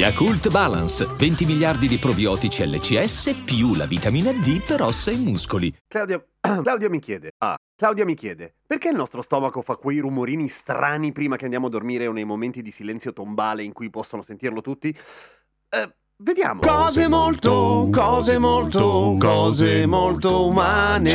Yakult Balance, 20 miliardi di probiotici LCS più la vitamina D per ossa e muscoli. Claudia, Claudia mi chiede. Ah, Claudia mi chiede. Perché il nostro stomaco fa quei rumorini strani prima che andiamo a dormire o nei momenti di silenzio tombale in cui possono sentirlo tutti? Eh, vediamo. Cose molto, cose molto, cose molto umane.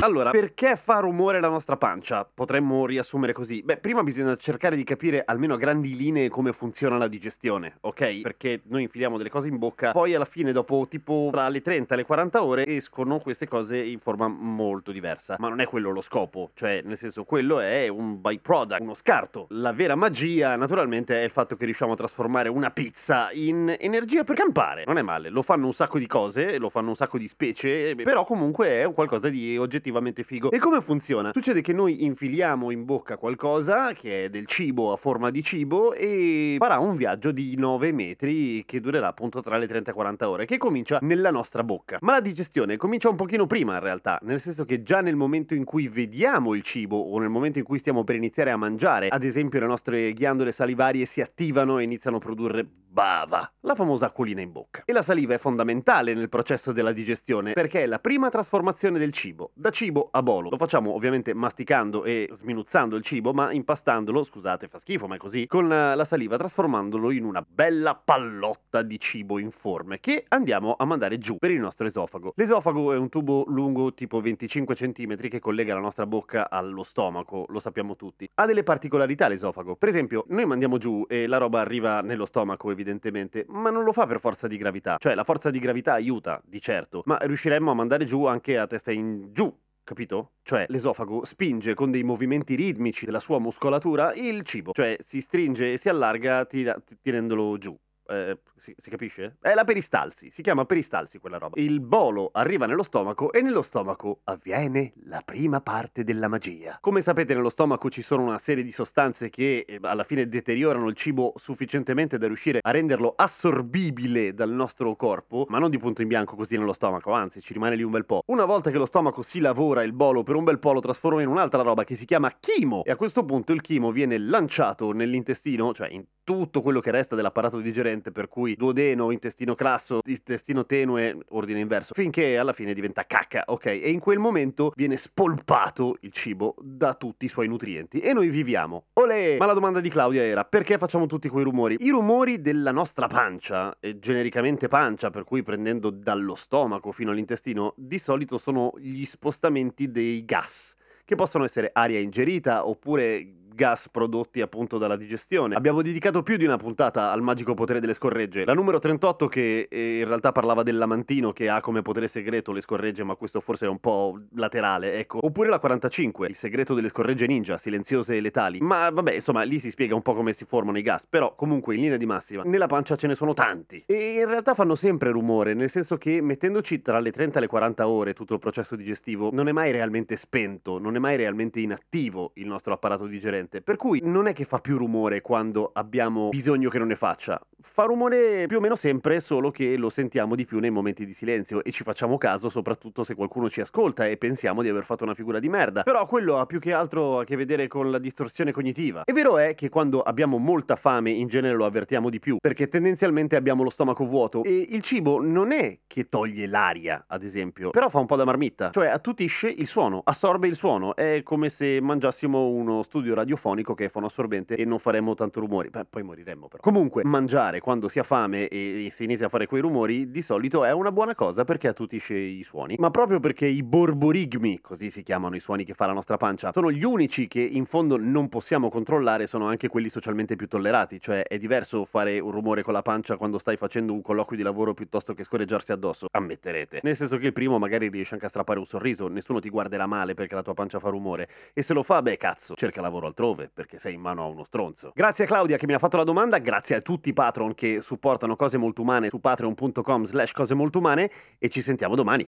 Allora, perché fa rumore la nostra pancia? Potremmo riassumere così. Beh, prima bisogna cercare di capire almeno a grandi linee come funziona la digestione, ok? Perché noi infiliamo delle cose in bocca, poi alla fine, dopo tipo tra le 30 e le 40 ore, escono queste cose in forma molto diversa. Ma non è quello lo scopo, cioè, nel senso, quello è un byproduct, uno scarto. La vera magia, naturalmente, è il fatto che riusciamo a trasformare una pizza in energia per campare. Non è male, lo fanno un sacco di cose, lo fanno un sacco di specie, però comunque è qualcosa di oggettivamente figo. E come funziona? Succede che noi infiliamo in bocca qualcosa che è del cibo a forma di cibo e farà un viaggio di 9 metri che durerà appunto tra le 30 e 40 ore, che comincia nella nostra bocca. Ma la digestione comincia un pochino prima in realtà, nel senso che già nel momento in cui vediamo il cibo o nel momento in cui stiamo per iniziare a mangiare, ad esempio le nostre ghiandole salivarie si attivano e iniziano a produrre bava, la famosa acquolina in bocca. E la saliva è fondamentale nel processo della digestione perché è la prima trasformazione del cibo, da cibo a bolo. Lo facciamo ovviamente masticando e sminuzzando il cibo, ma impastandolo, scusate, fa schifo, ma è così, con eh, la saliva trasformandolo in una bella pallotta di cibo informe che andiamo a mandare giù per il nostro esofago. L'esofago è un tubo lungo tipo 25 cm che collega la nostra bocca allo stomaco, lo sappiamo tutti. Ha delle particolarità l'esofago. Per esempio, noi mandiamo giù e la roba arriva nello stomaco evidentemente, ma non lo fa per forza di gravità. Cioè la forza di gravità aiuta, di certo, ma riusciremmo a mandare giù anche a testa in giù Capito? Cioè, l'esofago spinge con dei movimenti ritmici della sua muscolatura il cibo, cioè si stringe e si allarga tira- tirandolo giù. Eh, si, si, capisce? È la peristalsi, si chiama peristalsi quella roba. Il bolo arriva nello stomaco e nello stomaco avviene la prima parte della magia. Come sapete nello stomaco ci sono una serie di sostanze che eh, alla fine deteriorano il cibo sufficientemente da riuscire a renderlo assorbibile dal nostro corpo, ma non di punto in bianco così nello stomaco, anzi ci rimane lì un bel po'. Una volta che lo stomaco si lavora il bolo per un bel po' lo trasforma in un'altra roba che si chiama chimo e a questo punto il chimo viene lanciato nell'intestino, cioè in tutto quello che resta dell'apparato digerente, per cui duodeno, intestino classo, intestino tenue, ordine inverso, finché alla fine diventa cacca, ok? E in quel momento viene spolpato il cibo da tutti i suoi nutrienti e noi viviamo. Olè! Ma la domanda di Claudia era perché facciamo tutti quei rumori? I rumori della nostra pancia, e genericamente pancia, per cui prendendo dallo stomaco fino all'intestino, di solito sono gli spostamenti dei gas che possono essere aria ingerita oppure gas prodotti appunto dalla digestione. Abbiamo dedicato più di una puntata al magico potere delle scorregge. La numero 38 che eh, in realtà parlava dell'amantino che ha come potere segreto le scorregge, ma questo forse è un po' laterale, ecco. Oppure la 45, il segreto delle scorregge ninja, silenziose e letali. Ma vabbè, insomma, lì si spiega un po' come si formano i gas, però comunque in linea di massima, nella pancia ce ne sono tanti. E in realtà fanno sempre rumore, nel senso che mettendoci tra le 30 e le 40 ore tutto il processo digestivo, non è mai realmente spento, non è mai realmente inattivo il nostro apparato digerente niente. Per cui non è che fa più rumore quando abbiamo bisogno che non ne faccia. Fa rumore più o meno sempre, solo che lo sentiamo di più nei momenti di silenzio e ci facciamo caso soprattutto se qualcuno ci ascolta e pensiamo di aver fatto una figura di merda. Però quello ha più che altro a che vedere con la distorsione cognitiva. È vero è che quando abbiamo molta fame in genere lo avvertiamo di più, perché tendenzialmente abbiamo lo stomaco vuoto e il cibo non è che toglie l'aria, ad esempio, però fa un po' da marmitta, cioè attutisce il suono, assorbe il suono, è come se mangiassimo uno studio radiofonico radiofonico che è fonoassorbente e non faremmo tanto rumori. Beh, poi moriremmo però. Comunque, mangiare quando si ha fame e, e si inizia a fare quei rumori di solito è una buona cosa perché attutisce i suoni. Ma proprio perché i borborigmi, così si chiamano i suoni che fa la nostra pancia, sono gli unici che in fondo non possiamo controllare, sono anche quelli socialmente più tollerati. Cioè è diverso fare un rumore con la pancia quando stai facendo un colloquio di lavoro piuttosto che scorreggiarsi addosso. Ammetterete. Nel senso che il primo magari riesce anche a strappare un sorriso, nessuno ti guarderà male perché la tua pancia fa rumore. E se lo fa, beh cazzo, cerca lavoro altrove altrove, perché sei in mano a uno stronzo. Grazie a Claudia che mi ha fatto la domanda, grazie a tutti i patron che supportano cose molto umane su patreon.com slash cose molto umane e ci sentiamo domani.